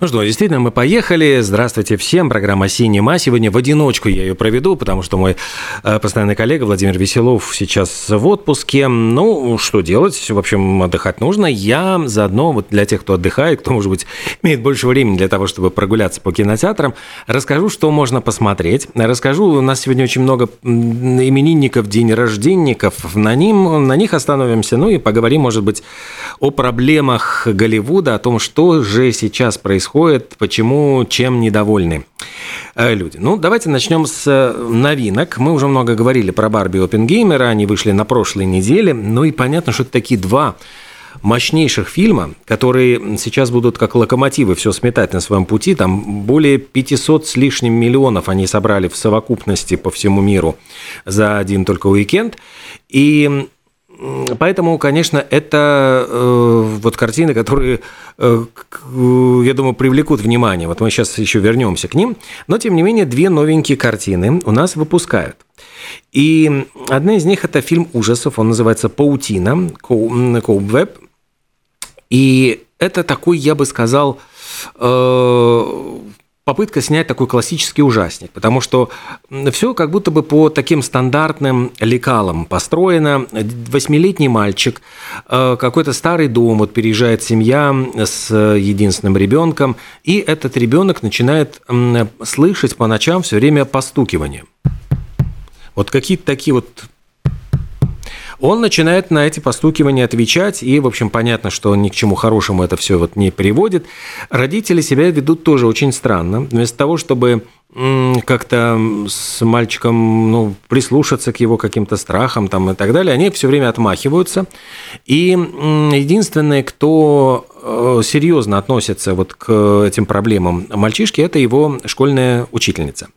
Ну что, действительно, мы поехали. Здравствуйте всем. Программа «Синема». Сегодня в одиночку я ее проведу, потому что мой э, постоянный коллега Владимир Веселов сейчас в отпуске. Ну, что делать? В общем, отдыхать нужно. Я заодно, вот для тех, кто отдыхает, кто, может быть, имеет больше времени для того, чтобы прогуляться по кинотеатрам, расскажу, что можно посмотреть. Расскажу, у нас сегодня очень много именинников, день рожденников. На, ним, на них остановимся, ну и поговорим, может быть, о проблемах Голливуда, о том, что же сейчас происходит происходит, почему, чем недовольны э, люди. Ну, давайте начнем с э, новинок. Мы уже много говорили про Барби и Оппенгеймера, они вышли на прошлой неделе. Ну и понятно, что это такие два мощнейших фильма, которые сейчас будут как локомотивы все сметать на своем пути. Там более 500 с лишним миллионов они собрали в совокупности по всему миру за один только уикенд. И Поэтому, конечно, это э, вот картины, которые, э, я думаю, привлекут внимание. Вот мы сейчас еще вернемся к ним. Но, тем не менее, две новенькие картины у нас выпускают. И одна из них – это фильм ужасов, он называется «Паутина», «Коубвеб». И это такой, я бы сказал, э, попытка снять такой классический ужасник, потому что все как будто бы по таким стандартным лекалам построено. Восьмилетний мальчик, э, какой-то старый дом, вот переезжает семья с единственным ребенком, и этот ребенок начинает слышать по ночам все время постукивание. Вот какие-то такие вот он начинает на эти постукивания отвечать, и, в общем, понятно, что ни к чему хорошему это все вот не приводит. Родители себя ведут тоже очень странно. Вместо того, чтобы как-то с мальчиком ну, прислушаться к его каким-то страхам там, и так далее, они все время отмахиваются. И единственное, кто э, серьезно относится вот к этим проблемам мальчишки, это его школьная учительница.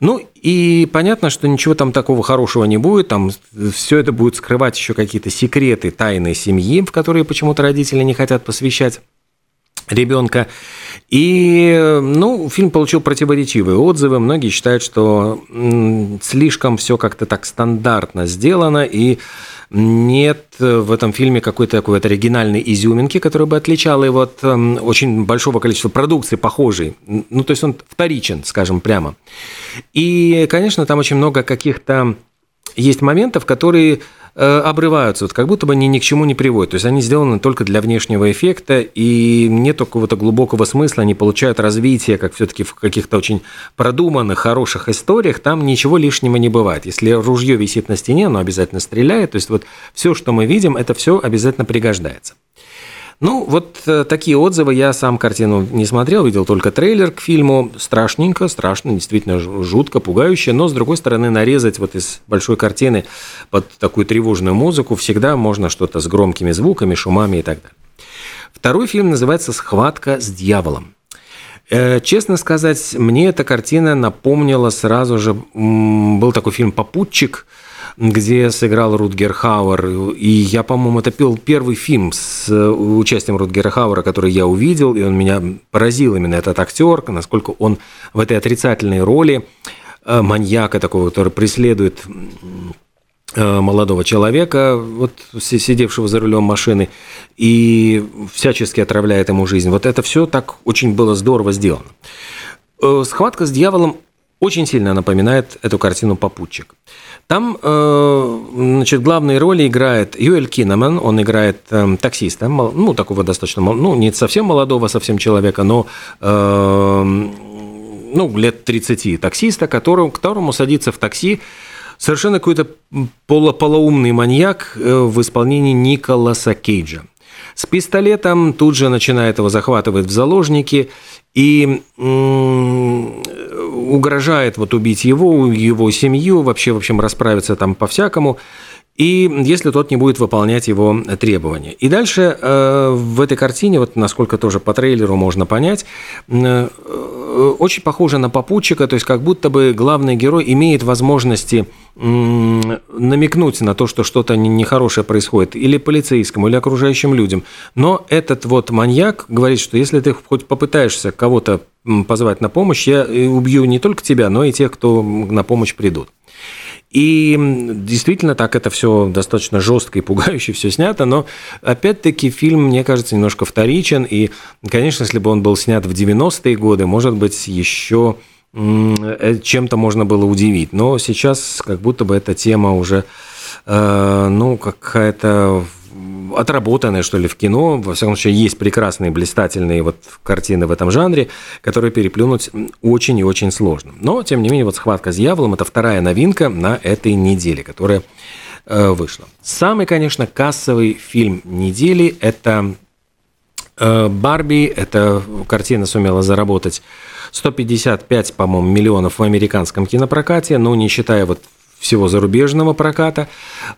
Ну и понятно, что ничего там такого хорошего не будет, там все это будет скрывать еще какие-то секреты тайной семьи, в которые почему-то родители не хотят посвящать ребенка. И, ну, фильм получил противоречивые отзывы. Многие считают, что слишком все как-то так стандартно сделано, и нет в этом фильме какой-то такой вот оригинальной изюминки, которая бы отличала его от эм, очень большого количества продукции похожей. Ну, то есть он вторичен, скажем прямо. И, конечно, там очень много каких-то есть моментов, которые Э, обрываются, вот как будто бы они ни к чему не приводят. То есть они сделаны только для внешнего эффекта, и нет какого-то глубокого смысла, они получают развитие, как все-таки в каких-то очень продуманных, хороших историях, там ничего лишнего не бывает. Если ружье висит на стене, оно обязательно стреляет. То есть вот все, что мы видим, это все обязательно пригождается. Ну, вот э, такие отзывы. Я сам картину не смотрел, видел только трейлер к фильму. Страшненько, страшно, действительно жутко, пугающе. Но, с другой стороны, нарезать вот из большой картины под такую тревожную музыку всегда можно что-то с громкими звуками, шумами и так далее. Второй фильм называется «Схватка с дьяволом». Э, честно сказать, мне эта картина напомнила сразу же... Был такой фильм «Попутчик», где сыграл Рутгер Хауэр. И я, по-моему, это пел первый фильм с э, участием Рутгера Хауэра, который я увидел, и он меня поразил именно этот актер, насколько он в этой отрицательной роли э, маньяка такого, который преследует э, молодого человека, вот сидевшего за рулем машины, и всячески отравляет ему жизнь. Вот это все так очень было здорово сделано. Схватка с дьяволом очень сильно напоминает эту картину «Попутчик». Там, э, значит, главные роли играет Юэль Кинеман, он играет э, таксиста, ну, такого достаточно, ну, не совсем молодого совсем человека, но, э, ну, лет 30 таксиста, которому, которому садится в такси совершенно какой-то полу маньяк в исполнении Николаса Кейджа. С пистолетом тут же начинает его захватывать в заложники и угрожает вот убить его, его семью, вообще, в общем, расправиться там по-всякому. И если тот не будет выполнять его требования. И дальше э, в этой картине, вот насколько тоже по трейлеру можно понять, э, очень похоже на попутчика, то есть как будто бы главный герой имеет возможности намекнуть на то, что что-то нехорошее происходит, или полицейскому, или окружающим людям. Но этот вот маньяк говорит, что если ты хоть попытаешься кого-то позвать на помощь, я э, убью не только тебя, но и тех, кто на помощь придут. И действительно так это все достаточно жестко и пугающе все снято, но опять-таки фильм, мне кажется, немножко вторичен. И, конечно, если бы он был снят в 90-е годы, может быть, еще чем-то можно было удивить. Но сейчас как будто бы эта тема уже, э, ну, какая-то отработанное, что ли, в кино. Во всяком случае, есть прекрасные, блистательные вот картины в этом жанре, которые переплюнуть очень и очень сложно. Но, тем не менее, вот «Схватка с дьяволом» – это вторая новинка на этой неделе, которая э, вышла. Самый, конечно, кассовый фильм недели – это э, «Барби». Эта картина сумела заработать 155, по-моему, миллионов в американском кинопрокате, но не считая вот всего зарубежного проката.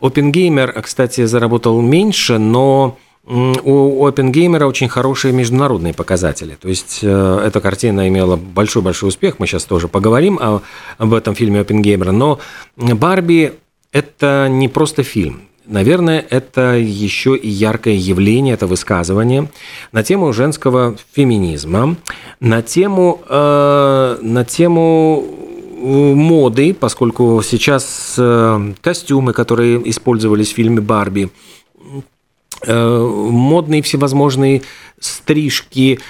OpenGamer, кстати, заработал меньше, но у OpenGamer очень хорошие международные показатели. То есть э, эта картина имела большой-большой успех. Мы сейчас тоже поговорим об этом фильме OpenGamer. Но Барби – это не просто фильм. Наверное, это еще и яркое явление, это высказывание на тему женского феминизма, на тему, э, на тему моды, поскольку сейчас э, костюмы, которые использовались в фильме «Барби», э, модные всевозможные стрижки,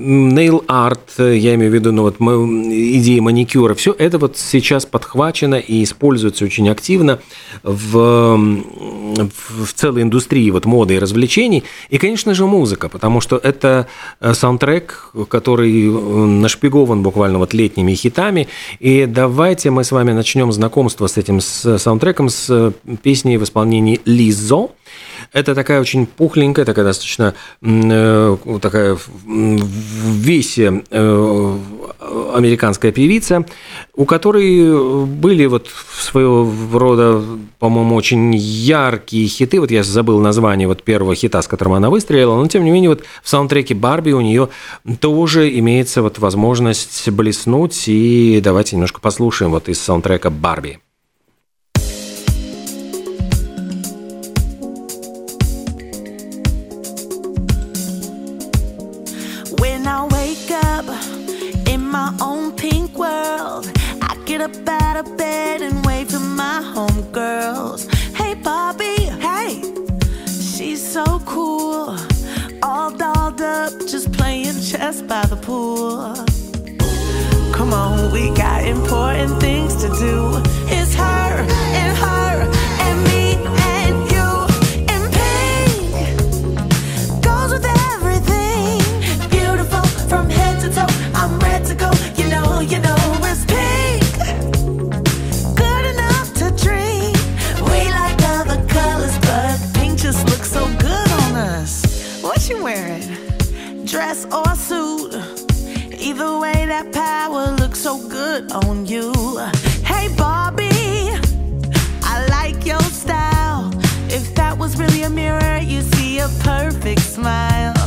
нейл арт, я имею в виду, ну вот идеи маникюра, все это вот сейчас подхвачено и используется очень активно в, в целой индустрии вот моды и развлечений. И, конечно же, музыка, потому что это э, саундтрек, который нашпигован буквально вот летними хитами. И давайте мы с вами начнем знакомство с этим саундтреком с песней в исполнении Лизо. Это такая очень пухленькая, такая достаточно э, такая в весе э, американская певица, у которой были вот своего рода, по-моему, очень яркие хиты. Вот я забыл название вот первого хита, с которым она выстрелила, но тем не менее вот в саундтреке Барби у нее тоже имеется вот возможность блеснуть. И давайте немножко послушаем вот из саундтрека Барби. Get up out of bed and wave to my homegirls. Hey, Bobby, hey, she's so cool. All dolled up, just playing chess by the pool. Come on, we got important things to do. It's her and her good on you. Hey, Barbie, I like your style. If that was really a mirror, you'd see a perfect smile.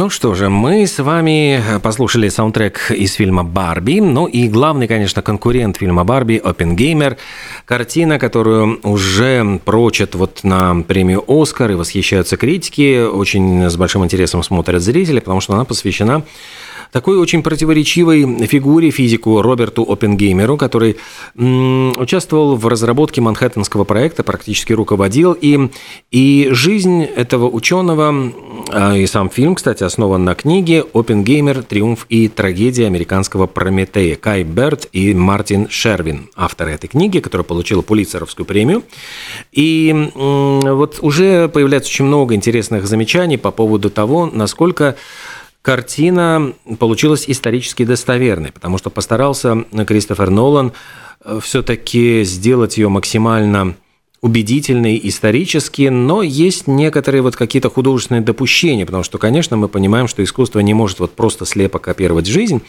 Ну что же, мы с вами послушали саундтрек из фильма «Барби», ну и главный, конечно, конкурент фильма «Барби» – «Опенгеймер», картина, которую уже прочат вот на премию «Оскар» и восхищаются критики, очень с большим интересом смотрят зрители, потому что она посвящена такой очень противоречивой фигуре физику Роберту Оппенгеймеру, который участвовал в разработке Манхэттенского проекта, практически руководил им. И жизнь этого ученого, а, и сам фильм, кстати, основан на книге «Оппенгеймер. Триумф и трагедия американского Прометея» Кай Берт и Мартин Шервин, авторы этой книги, которая получила Пулитцеровскую премию. И вот уже появляется очень много интересных замечаний по поводу того, насколько картина получилась исторически достоверной, потому что постарался Кристофер Нолан э, все-таки сделать ее максимально убедительной исторически, но есть некоторые вот какие-то художественные допущения, потому что, конечно, мы понимаем, что искусство не может вот просто слепо копировать жизнь,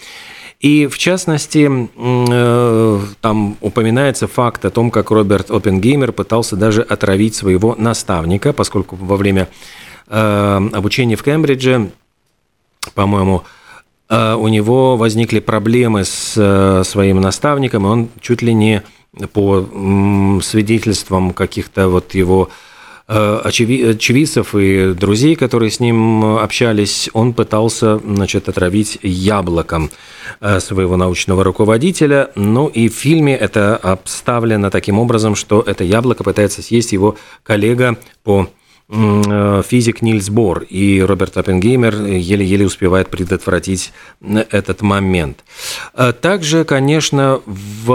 и в частности, э, там упоминается факт о том, как Роберт Оппенгеймер пытался даже отравить своего наставника, поскольку во время э, обучения в Кембридже по-моему, э, у него возникли проблемы с э, своим наставником, и он чуть ли не по свидетельствам каких-то вот его э, очевидцев и друзей, которые с ним общались, он пытался значит, отравить яблоком своего научного руководителя. Ну и в фильме это обставлено таким образом, что это яблоко пытается съесть его коллега по физик Нильс Бор и Роберт Оппенгеймер еле-еле успевает предотвратить этот момент. Э, также, конечно, в,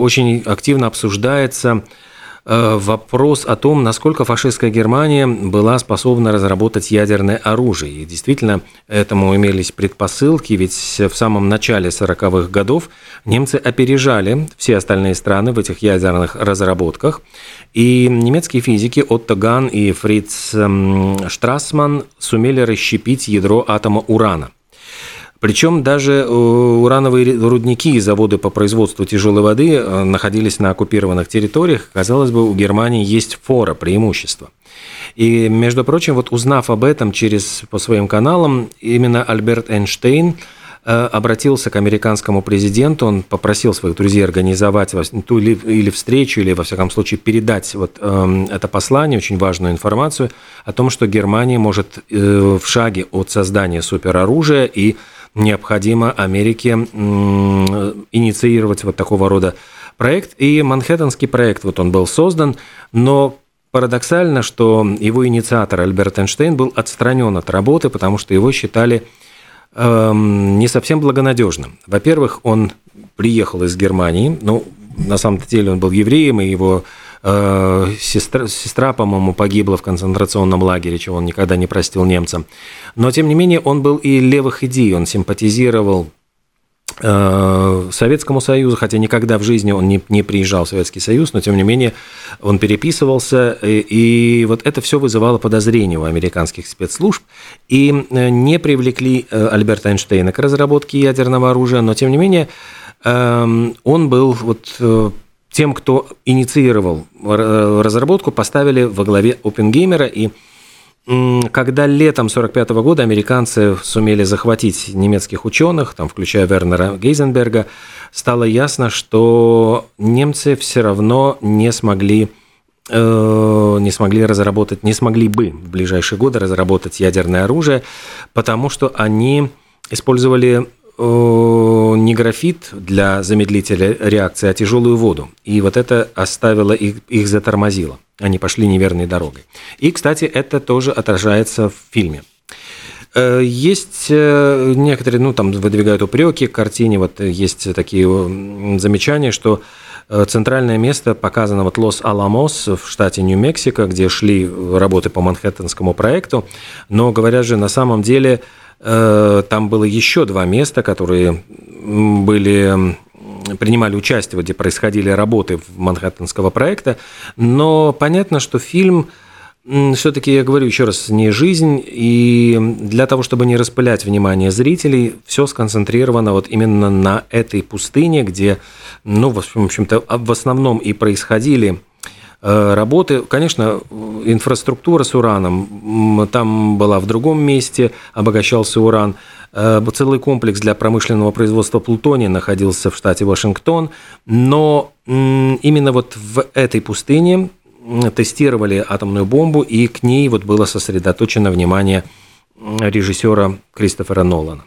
очень активно обсуждается Э, вопрос о том, насколько фашистская Германия была способна разработать ядерное оружие. И действительно, этому имелись предпосылки, ведь в самом начале 40-х годов немцы опережали все остальные страны в этих ядерных разработках. И немецкие физики Отто Ган и Фриц эм, Штрассман сумели расщепить ядро атома урана. Причем даже э, урановые рудники и заводы по производству тяжелой воды э, находились на оккупированных территориях. Казалось бы, у Германии есть фора, преимущество. И, между прочим, вот узнав об этом через, по своим каналам, именно Альберт Эйнштейн э, обратился к американскому президенту, он попросил своих друзей организовать ту или, или встречу, или, во всяком случае, передать вот э, это послание, очень важную информацию о том, что Германия может э, в шаге от создания супероружия и необходимо Америке инициировать вот такого рода проект. И Манхэттенский проект, вот он был создан, но парадоксально, что его инициатор Альберт Эйнштейн был отстранен от работы, потому что его считали эм, не совсем благонадежным. Во-первых, он приехал из Германии, ну, на самом деле он был евреем, и его сестра, сестра по-моему, погибла в концентрационном лагере, чего он никогда не простил немцам. Но, тем не менее, он был и левых идей, он симпатизировал э, Советскому Союзу, хотя никогда в жизни он не, не приезжал в Советский Союз, но тем не менее он переписывался, и, и вот это все вызывало подозрения у американских спецслужб, и э, не привлекли Альберта Эйнштейна к разработке ядерного оружия, но тем не менее эм, он был вот тем, кто инициировал разработку, поставили во главе Опенгеймера. И когда летом 1945 года американцы сумели захватить немецких ученых, там, включая Вернера Гейзенберга, стало ясно, что немцы все равно не смогли э, не смогли разработать, не смогли бы в ближайшие годы разработать ядерное оружие, потому что они использовали Э, не графит для замедлителя реакции, а тяжелую воду. И вот это оставило их, их затормозило. Они пошли неверной дорогой. И, кстати, это тоже отражается в фильме. Э, есть э, некоторые, ну, там выдвигают упреки к картине, вот есть такие замечания, что центральное место показано вот Лос-Аламос в штате Нью-Мексико, где шли работы по Манхэттенскому проекту, но, говорят же, на самом деле Э, там было еще два места, которые были принимали участие, где происходили работы Манхэттенского проекта, но понятно, что фильм все-таки, я говорю еще раз, не жизнь, и для того, чтобы не распылять внимание зрителей, все сконцентрировано вот именно на этой пустыне, где, ну, в общем-то, в основном и происходили э, работы. Конечно, инфраструктура с ураном там была в другом месте, обогащался уран. Э, целый комплекс для промышленного производства плутония находился в штате Вашингтон, но именно вот в этой пустыне тестировали атомную бомбу, и к ней вот было сосредоточено внимание режиссера Кристофера Нолана.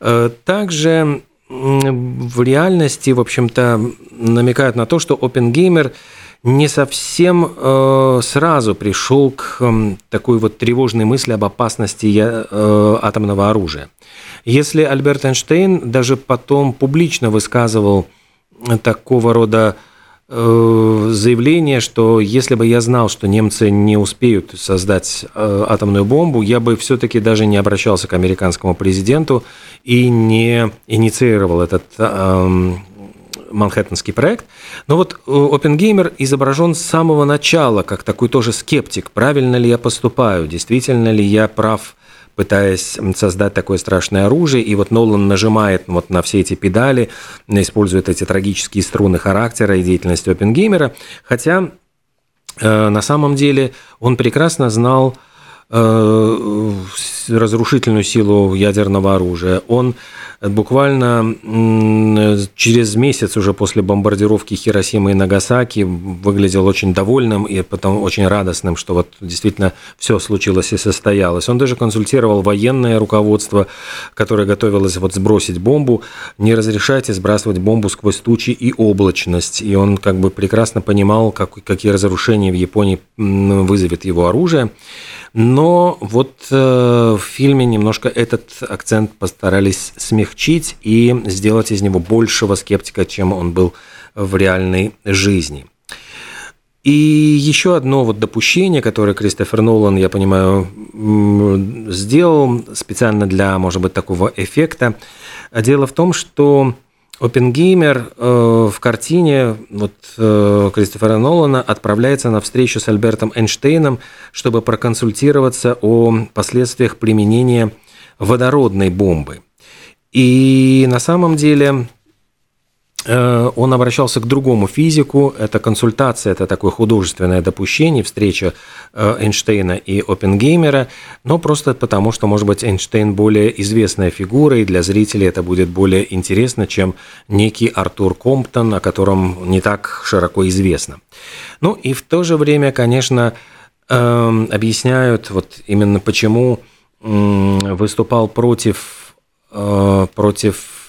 Э, также в реальности, в общем-то, намекают на то, что Опенгеймер не совсем э, сразу пришел к э, такой вот тревожной мысли об опасности э, атомного оружия. Если Альберт Эйнштейн даже потом публично высказывал такого рода Э, заявление, что если бы я знал, что немцы не успеют создать э, атомную бомбу, я бы все-таки даже не обращался к американскому президенту и не инициировал этот эм, Манхэттенский проект. Но вот э, Опенгеймер изображен с самого начала как такой тоже скептик. Правильно ли я поступаю? Действительно ли я прав пытаясь создать такое страшное оружие. И вот Нолан нажимает вот на все эти педали, использует эти трагические струны характера и деятельности Опенгеймера. Хотя э, на самом деле он прекрасно знал э, разрушительную силу ядерного оружия. Он буквально через месяц уже после бомбардировки Хиросимы и Нагасаки выглядел очень довольным и потом очень радостным, что вот действительно все случилось и состоялось. Он даже консультировал военное руководство, которое готовилось вот сбросить бомбу. Не разрешайте сбрасывать бомбу сквозь тучи и облачность. И он как бы прекрасно понимал, как, какие разрушения в Японии вызовет его оружие. Но вот э, в фильме немножко этот акцент постарались смягчить и сделать из него большего скептика, чем он был в реальной жизни. И еще одно вот допущение, которое Кристофер Нолан, я понимаю, сделал специально для, может быть, такого эффекта. Дело в том, что Опенгеймер э, в картине вот, э, Кристофера Нолана отправляется на встречу с Альбертом Эйнштейном, чтобы проконсультироваться о последствиях применения водородной бомбы. И на самом деле Э, он обращался к другому физику. Это консультация, это такое художественное допущение, встреча э, Эйнштейна и Оппенгеймера, но просто потому, что, может быть, Эйнштейн более известная фигура, и для зрителей это будет более интересно, чем некий Артур Комптон, о котором не так широко известно. Ну и в то же время, конечно, эм, объясняют вот именно почему выступал против, против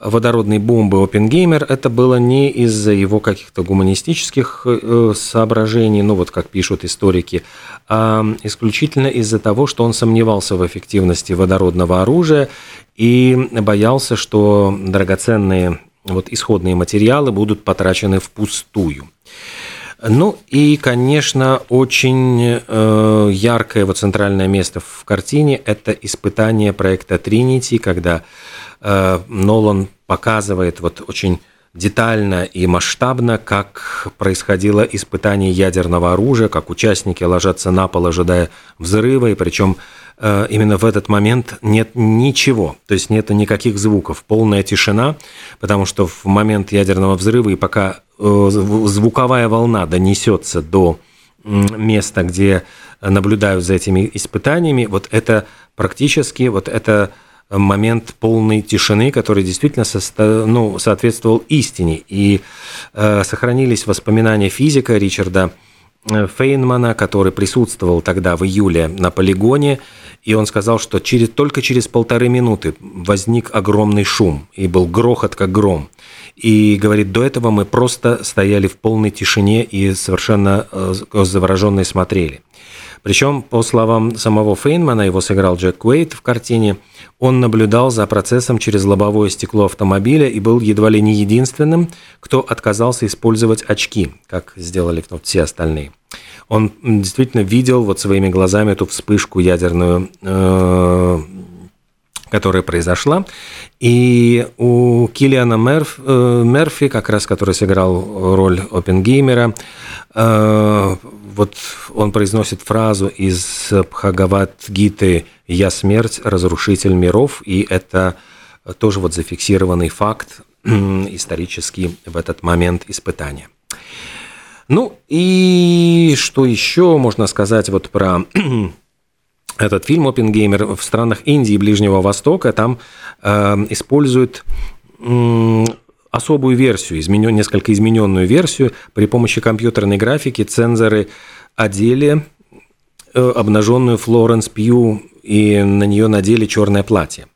водородной бомбы Опенгеймер, это было не из-за его каких-то гуманистических э, соображений, ну вот как пишут историки, а исключительно из-за того, что он сомневался в эффективности водородного оружия и боялся, что драгоценные вот исходные материалы будут потрачены впустую. Ну и, конечно, очень э, яркое вот центральное место в картине – это испытание проекта Trinity, когда Э, Нолан показывает вот очень детально и масштабно, как происходило испытание ядерного оружия, как участники ложатся на пол, ожидая взрыва, и причем э, именно в этот момент нет ничего, то есть нет никаких звуков, полная тишина, потому что в момент ядерного взрыва и пока э, звуковая волна донесется до места, где наблюдают за этими испытаниями, вот это практически, вот это момент полной тишины, который действительно состо... ну, соответствовал истине. И э, сохранились воспоминания физика Ричарда э, Фейнмана, который присутствовал тогда в июле на полигоне, и он сказал, что через, только через полторы минуты возник огромный шум, и был грохот, как гром. И говорит, до этого мы просто стояли в полной тишине и совершенно э, завороженные смотрели. Причем, по словам самого Фейнмана, его сыграл Джек Куэйт в картине, он наблюдал за процессом через лобовое стекло автомобиля и был едва ли не единственным, кто отказался использовать очки, как сделали все остальные. Он действительно видел вот своими глазами эту вспышку ядерную, э, которая произошла. И у Киллиана Мерф, э, Мерфи, как раз который сыграл роль Опенгеймера, вот он произносит фразу из Бхагават-гиты «Я смерть, разрушитель миров», и это тоже вот зафиксированный факт исторический в этот момент испытания. Ну и что еще можно сказать вот про этот фильм «Опенгеймер» в странах Индии и Ближнего Востока, там э, используют э, особую версию, изменен, несколько измененную версию. При помощи компьютерной графики цензоры одели э, обнаженную Флоренс Пью и на нее надели черное платье.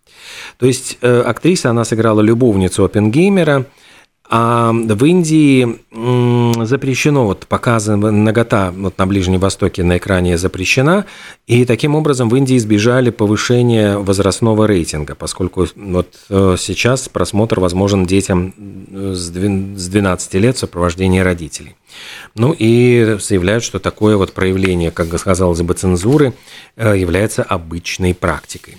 То есть э, актриса, она сыграла любовницу Опенгеймера – а в Индии запрещено вот показывать нагота вот на Ближнем Востоке на экране запрещена, и таким образом в Индии избежали повышения возрастного рейтинга, поскольку вот э, сейчас просмотр возможен детям э, с 12 лет в сопровождении родителей. Ну и заявляют, что такое вот проявление, как сказалось бы, цензуры э, является обычной практикой.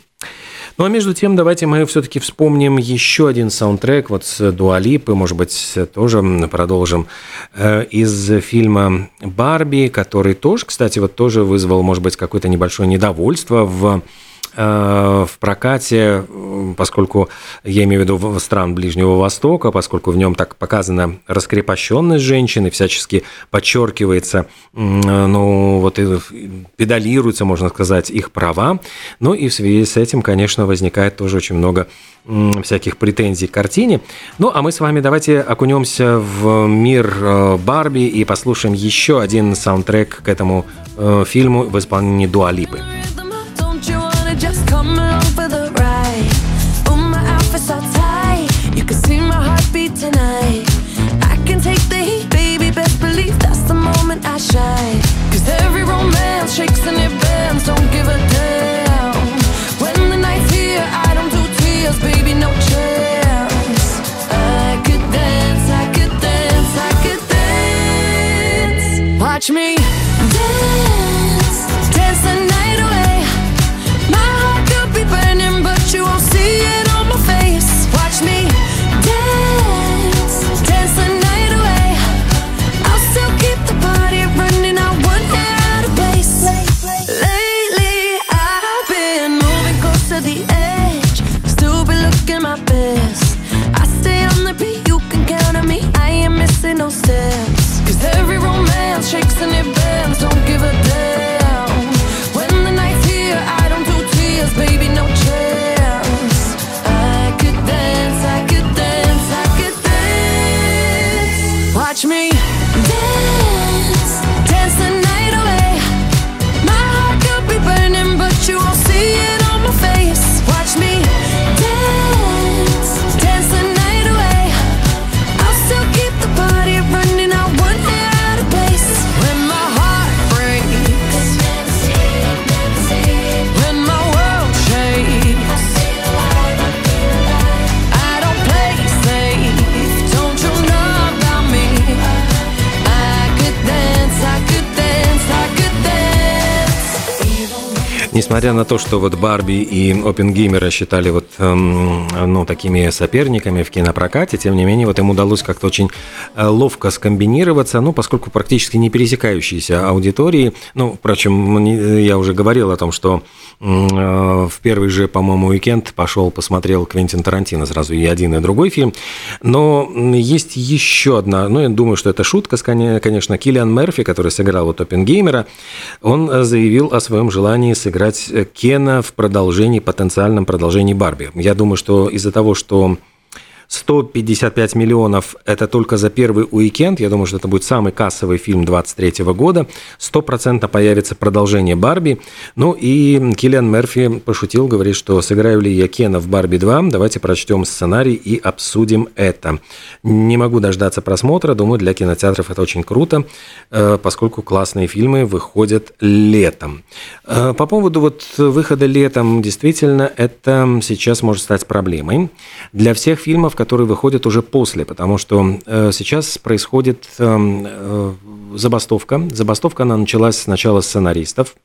Ну а между тем, давайте мы все-таки вспомним еще один саундтрек вот с Дуалипы, может быть, тоже продолжим, э, из фильма «Барби», который тоже, кстати, вот тоже вызвал, может быть, какое-то небольшое недовольство в в прокате, поскольку я имею в виду стран Ближнего Востока, поскольку в нем так показана раскрепощенность женщины, всячески подчеркивается, ну вот педалируется, можно сказать, их права. Ну и в связи с этим, конечно, возникает тоже очень много всяких претензий к картине. Ну, а мы с вами давайте окунемся в мир э, Барби и послушаем еще один саундтрек к этому э, фильму в исполнении Дуалипы. Липы. Несмотря на то, что вот Барби и Опенгеймера считали вот, эм, ну, такими соперниками в кинопрокате, тем не менее, вот им удалось как-то очень э, ловко скомбинироваться, ну, поскольку практически не пересекающиеся аудитории. Ну, впрочем, я уже говорил о том, что э, в первый же, по-моему, уикенд пошел, посмотрел Квентин Тарантино сразу и один, и другой фильм. Но есть еще одна, ну, я думаю, что это шутка, конечно, Киллиан Мерфи, который сыграл вот Опенгеймера, он э, заявил о своем желании сыграть Кена в продолжении, потенциальном продолжении Барби. Я думаю, что из-за того, что 155 миллионов – это только за первый уикенд. Я думаю, что это будет самый кассовый фильм 23 года. Стопроцентно появится продолжение «Барби». Ну и Киллиан Мерфи пошутил, говорит, что сыграю ли я Кена в «Барби 2». Давайте прочтем сценарий и обсудим это. Не могу дождаться просмотра. Думаю, для кинотеатров это очень круто, э, поскольку классные фильмы выходят летом. Э, По поводу вот выхода летом, действительно, это сейчас может стать проблемой для всех фильмов, которые выходят уже после, потому что э, сейчас происходит э, э, забастовка. Забастовка, она началась сначала с сценаристов.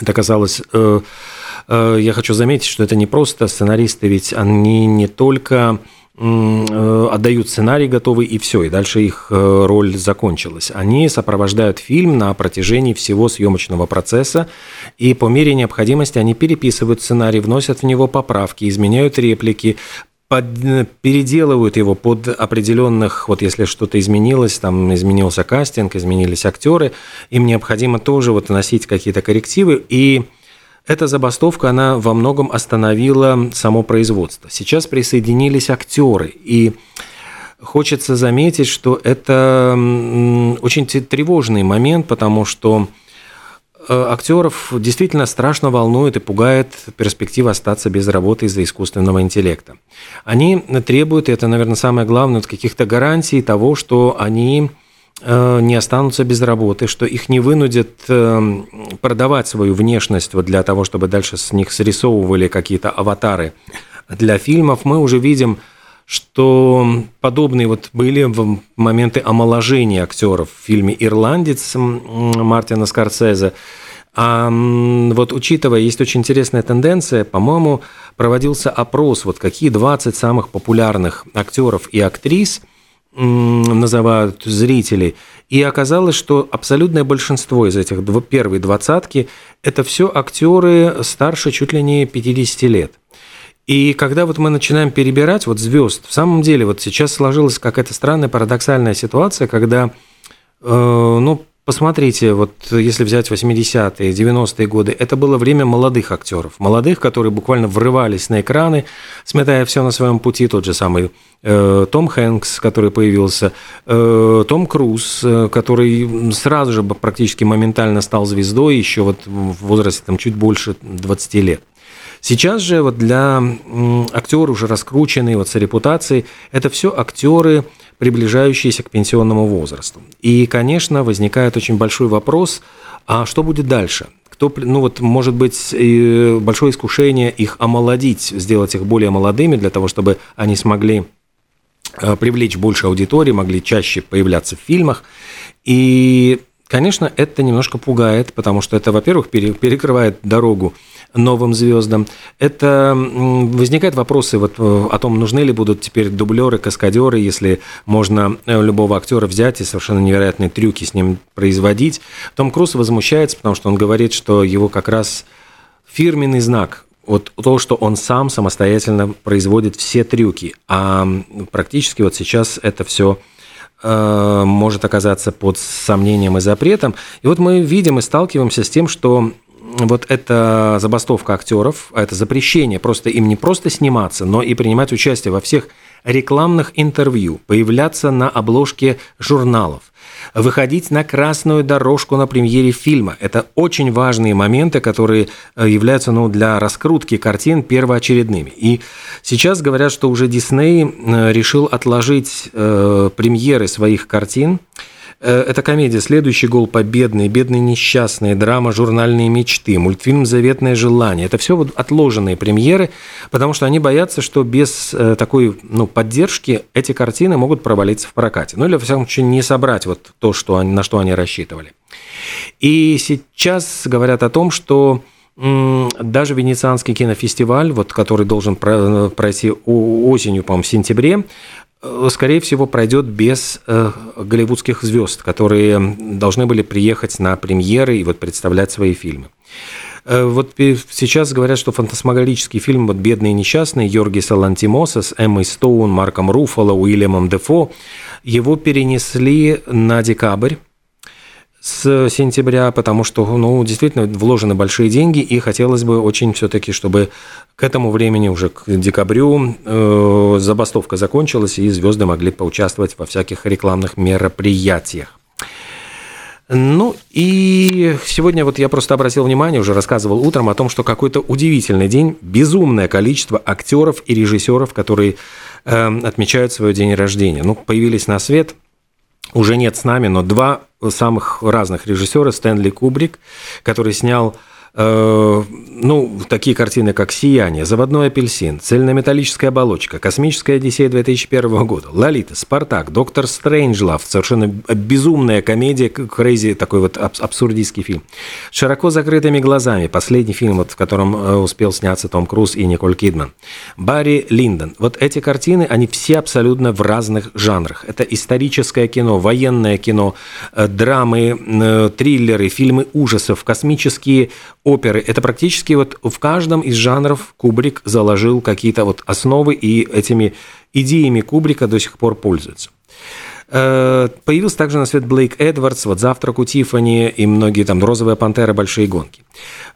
Это казалось... э, Я хочу заметить, что это не просто сценаристы, ведь они не только отдают сценарий готовый и все, и дальше их роль закончилась. Они сопровождают фильм на протяжении всего съемочного процесса, и по мере необходимости они переписывают сценарий, вносят в него поправки, изменяют реплики, под, переделывают его под определенных, вот если что-то изменилось, там изменился кастинг, изменились актеры, им необходимо тоже вот носить какие-то коррективы, и эта забастовка, она во многом остановила само производство. Сейчас присоединились актеры, и хочется заметить, что это очень тревожный момент, потому что Э, актеров действительно страшно волнует и пугает перспектива остаться без работы из-за искусственного интеллекта. Они требуют, и это, наверное, самое главное, каких-то гарантий того, что они э, не останутся без работы, что их не вынудят э, продавать свою внешность вот для того, чтобы дальше с них срисовывали какие-то аватары для фильмов. Мы уже видим что подобные вот были в моменты омоложения актеров в фильме «Ирландец» Мартина Скорсезе. А вот учитывая, есть очень интересная тенденция, по-моему, проводился опрос, вот какие 20 самых популярных актеров и актрис называют зрители, и оказалось, что абсолютное большинство из этих первой двадцатки – это все актеры старше чуть ли не 50 лет – и когда вот мы начинаем перебирать вот звезд, в самом деле вот сейчас сложилась какая-то странная парадоксальная ситуация, когда, э, ну, посмотрите, вот если взять 80-е, 90-е годы, это было время молодых актеров, молодых, которые буквально врывались на экраны, сметая все на своем пути, тот же самый э, Том Хэнкс, который появился, э, Том Круз, э, который сразу же практически моментально стал звездой, еще вот в возрасте там чуть больше 20 лет. Сейчас же вот для актеров уже раскрученные вот с репутацией, это все актеры, приближающиеся к пенсионному возрасту. И, конечно, возникает очень большой вопрос, а что будет дальше? Кто, ну вот, может быть, большое искушение их омолодить, сделать их более молодыми, для того, чтобы они смогли э, привлечь больше аудитории, могли чаще появляться в фильмах. И, конечно, это немножко пугает, потому что это, во-первых, перекрывает дорогу новым звездам. Это возникают вопросы вот э, о том, нужны ли будут теперь дублеры, каскадеры, если можно э, любого актера взять и совершенно невероятные трюки с ним производить. Том Круз возмущается, потому что он говорит, что его как раз фирменный знак вот то, что он сам самостоятельно производит все трюки, а практически вот сейчас это все э, может оказаться под сомнением и запретом. И вот мы видим и сталкиваемся с тем, что вот эта забастовка актеров, это запрещение просто им не просто сниматься, но и принимать участие во всех рекламных интервью, появляться на обложке журналов, выходить на красную дорожку на премьере фильма. Это очень важные моменты, которые э, являются ну, для раскрутки картин первоочередными. И сейчас говорят, что уже Дисней э, решил отложить э, премьеры своих картин – это комедия «Следующий гол победный», «Бедный несчастный», драма «Журнальные мечты», мультфильм «Заветное желание». Это все вот отложенные премьеры, потому что они боятся, что без э, такой ну, поддержки эти картины могут провалиться в прокате. Ну или, во всяком случае, не собрать вот то, что они, на что они рассчитывали. И сейчас говорят о том, что даже Венецианский кинофестиваль, вот, который должен пройти осенью, по-моему, в сентябре, Э, скорее всего, пройдет без э, голливудских звезд, которые должны были приехать на премьеры и вот представлять свои фильмы. Э, вот сейчас говорят, что фантасмагорический фильм вот «Бедные несчастные» Йоргиса Лантимоса с Эммой Стоун, Марком Руффало, Уильямом Дефо, его перенесли на декабрь с сентября, потому что, ну, действительно вложены большие деньги, и хотелось бы очень все-таки, чтобы к этому времени, уже к декабрю, э, забастовка закончилась, и звезды могли поучаствовать во всяких рекламных мероприятиях. Ну и сегодня вот я просто обратил внимание, уже рассказывал утром о том, что какой-то удивительный день, безумное количество актеров и режиссеров, которые э, отмечают свой день рождения. Ну, появились на свет уже нет с нами, но два самых разных режиссера, Стэнли Кубрик, который снял ну, такие картины, как «Сияние», «Заводной апельсин», «Цельнометаллическая оболочка», «Космическая Одиссея» 2001 года, «Лолита», «Спартак», «Доктор Стрэнджлав», совершенно безумная комедия, crazy, такой вот абсурдистский фильм. «Широко закрытыми глазами», последний фильм, вот, в котором э, успел сняться Том Круз и Николь Кидман. Барри Линдон. Вот эти картины, они все абсолютно в разных жанрах. Это историческое кино, военное кино, э, драмы, триллеры, фильмы ужасов, космические оперы. Это практически вот в каждом из жанров Кубрик заложил какие-то вот основы, и этими идеями Кубрика до сих пор пользуются. Э, появился также на свет Блейк Эдвардс, вот «Завтрак у Тиффани» и многие там «Розовая пантера», «Большие гонки».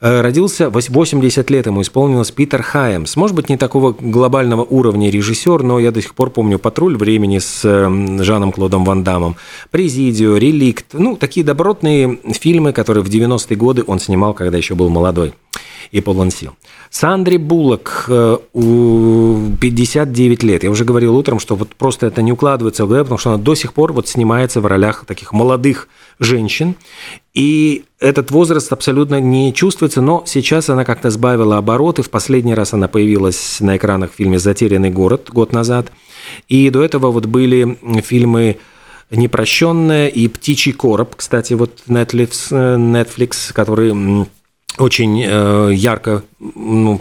Э, родился 80 лет, ему исполнилось Питер Хайемс. Может быть, не такого глобального уровня режиссер, но я до сих пор помню «Патруль времени» с э, Жаном Клодом Ван Дамом, «Президио», «Реликт». Ну, такие добротные фильмы, которые в 90-е годы он снимал, когда еще был молодой и полон сил. Сандре Буллок, 59 лет. Я уже говорил утром, что вот просто это не укладывается в голове, потому что она до сих пор вот снимается в ролях таких молодых женщин. И этот возраст абсолютно не чувствуется, но сейчас она как-то сбавила обороты. В последний раз она появилась на экранах в фильме «Затерянный город» год назад. И до этого вот были фильмы «Непрощенная» и «Птичий короб». Кстати, вот Netflix, э, Netflix который очень э, ярко ну,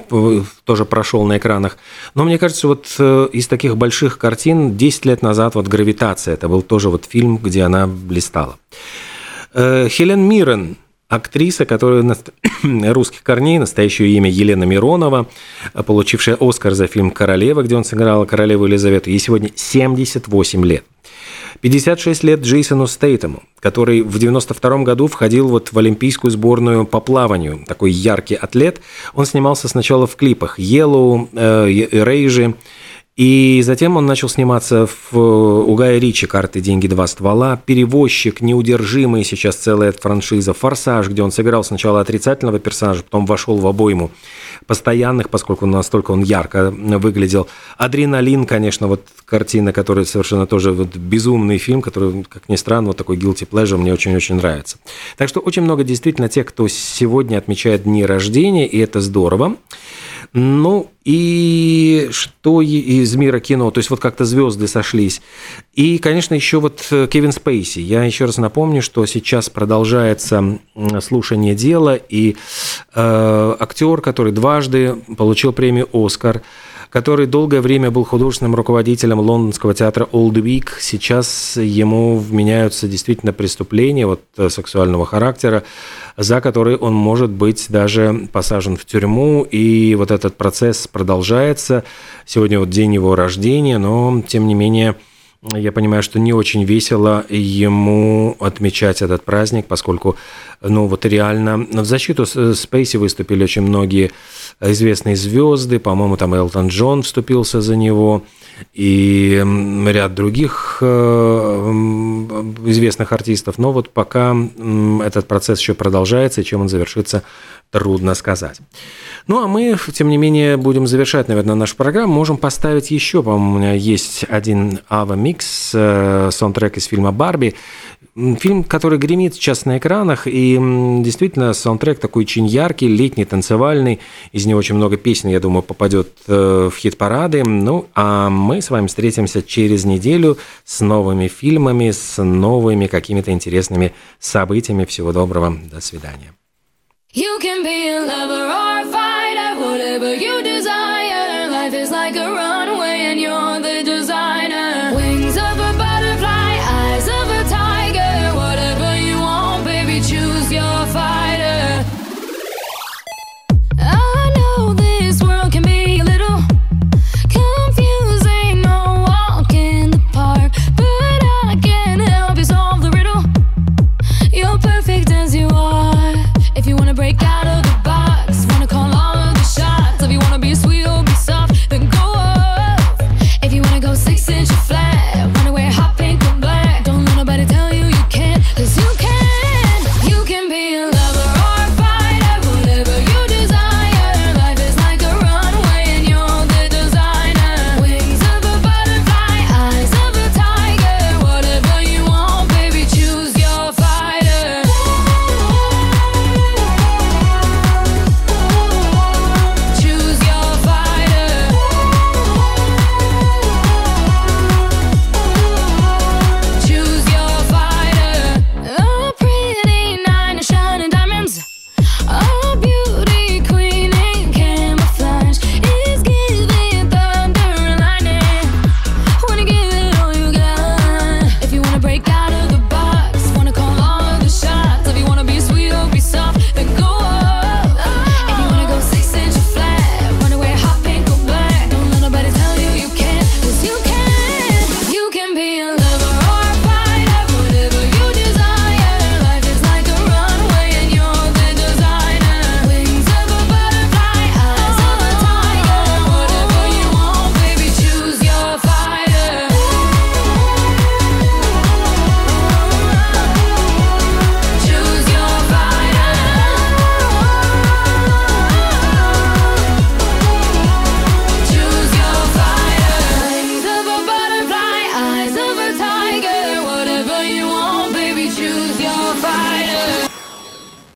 тоже прошел на экранах. Но мне кажется, вот э, из таких больших картин 10 лет назад вот «Гравитация» это был тоже вот фильм, где она блистала. Э, Хелен Миррен, актриса, которая русских корней, настоящее имя Елена Миронова, получившая Оскар за фильм «Королева», где он сыграл королеву Елизавету. Ей сегодня 78 лет. 56 лет Джейсону Стейтему, который в 92 году входил вот в олимпийскую сборную по плаванию. Такой яркий атлет. Он снимался сначала в клипах «Yellow», э, «Рейжи», и затем он начал сниматься в, у Гая Ричи «Карты, деньги, два ствола», «Перевозчик», «Неудержимый», сейчас целая франшиза, «Форсаж», где он сыграл сначала отрицательного персонажа, потом вошел в обойму постоянных, поскольку настолько он ярко выглядел. «Адреналин», конечно, вот картина, которая совершенно тоже вот безумный фильм, который, как ни странно, вот такой guilty pleasure мне очень-очень нравится. Так что очень много действительно тех, кто сегодня отмечает дни рождения, и это здорово. Ну, и что из мира кино, то есть вот как-то звезды сошлись. И, конечно, еще вот э, Кевин Спейси. Я еще раз напомню, что сейчас продолжается слушание дела, и э, актер, который дважды получил премию «Оскар», который долгое время был художественным руководителем лондонского театра Old Week. Сейчас ему вменяются действительно преступления вот, э, сексуального характера, за которые он может быть даже посажен в тюрьму. И вот этот процесс продолжается. Сегодня вот день его рождения, но тем не менее я понимаю, что не очень весело ему отмечать этот праздник, поскольку, ну вот реально в защиту Спейси выступили очень многие известные звезды, по-моему, там Элтон Джон вступился за него, и ряд других э, известных артистов. Но вот пока этот процесс еще продолжается, и чем он завершится, трудно сказать. Ну, а мы, тем не менее, будем завершать, наверное, нашу программу. Можем поставить еще, по-моему, у меня есть один Ava Max, э, саундтрек из фильма «Барби». Фильм, который гремит сейчас на экранах, и действительно саундтрек такой очень яркий, летний, танцевальный. Из него очень много песен, я думаю, попадет э, в хит-парады. Ну, а мы с вами встретимся через неделю с новыми фильмами, с новыми какими-то интересными событиями. Всего доброго, до свидания. You can be a lover or a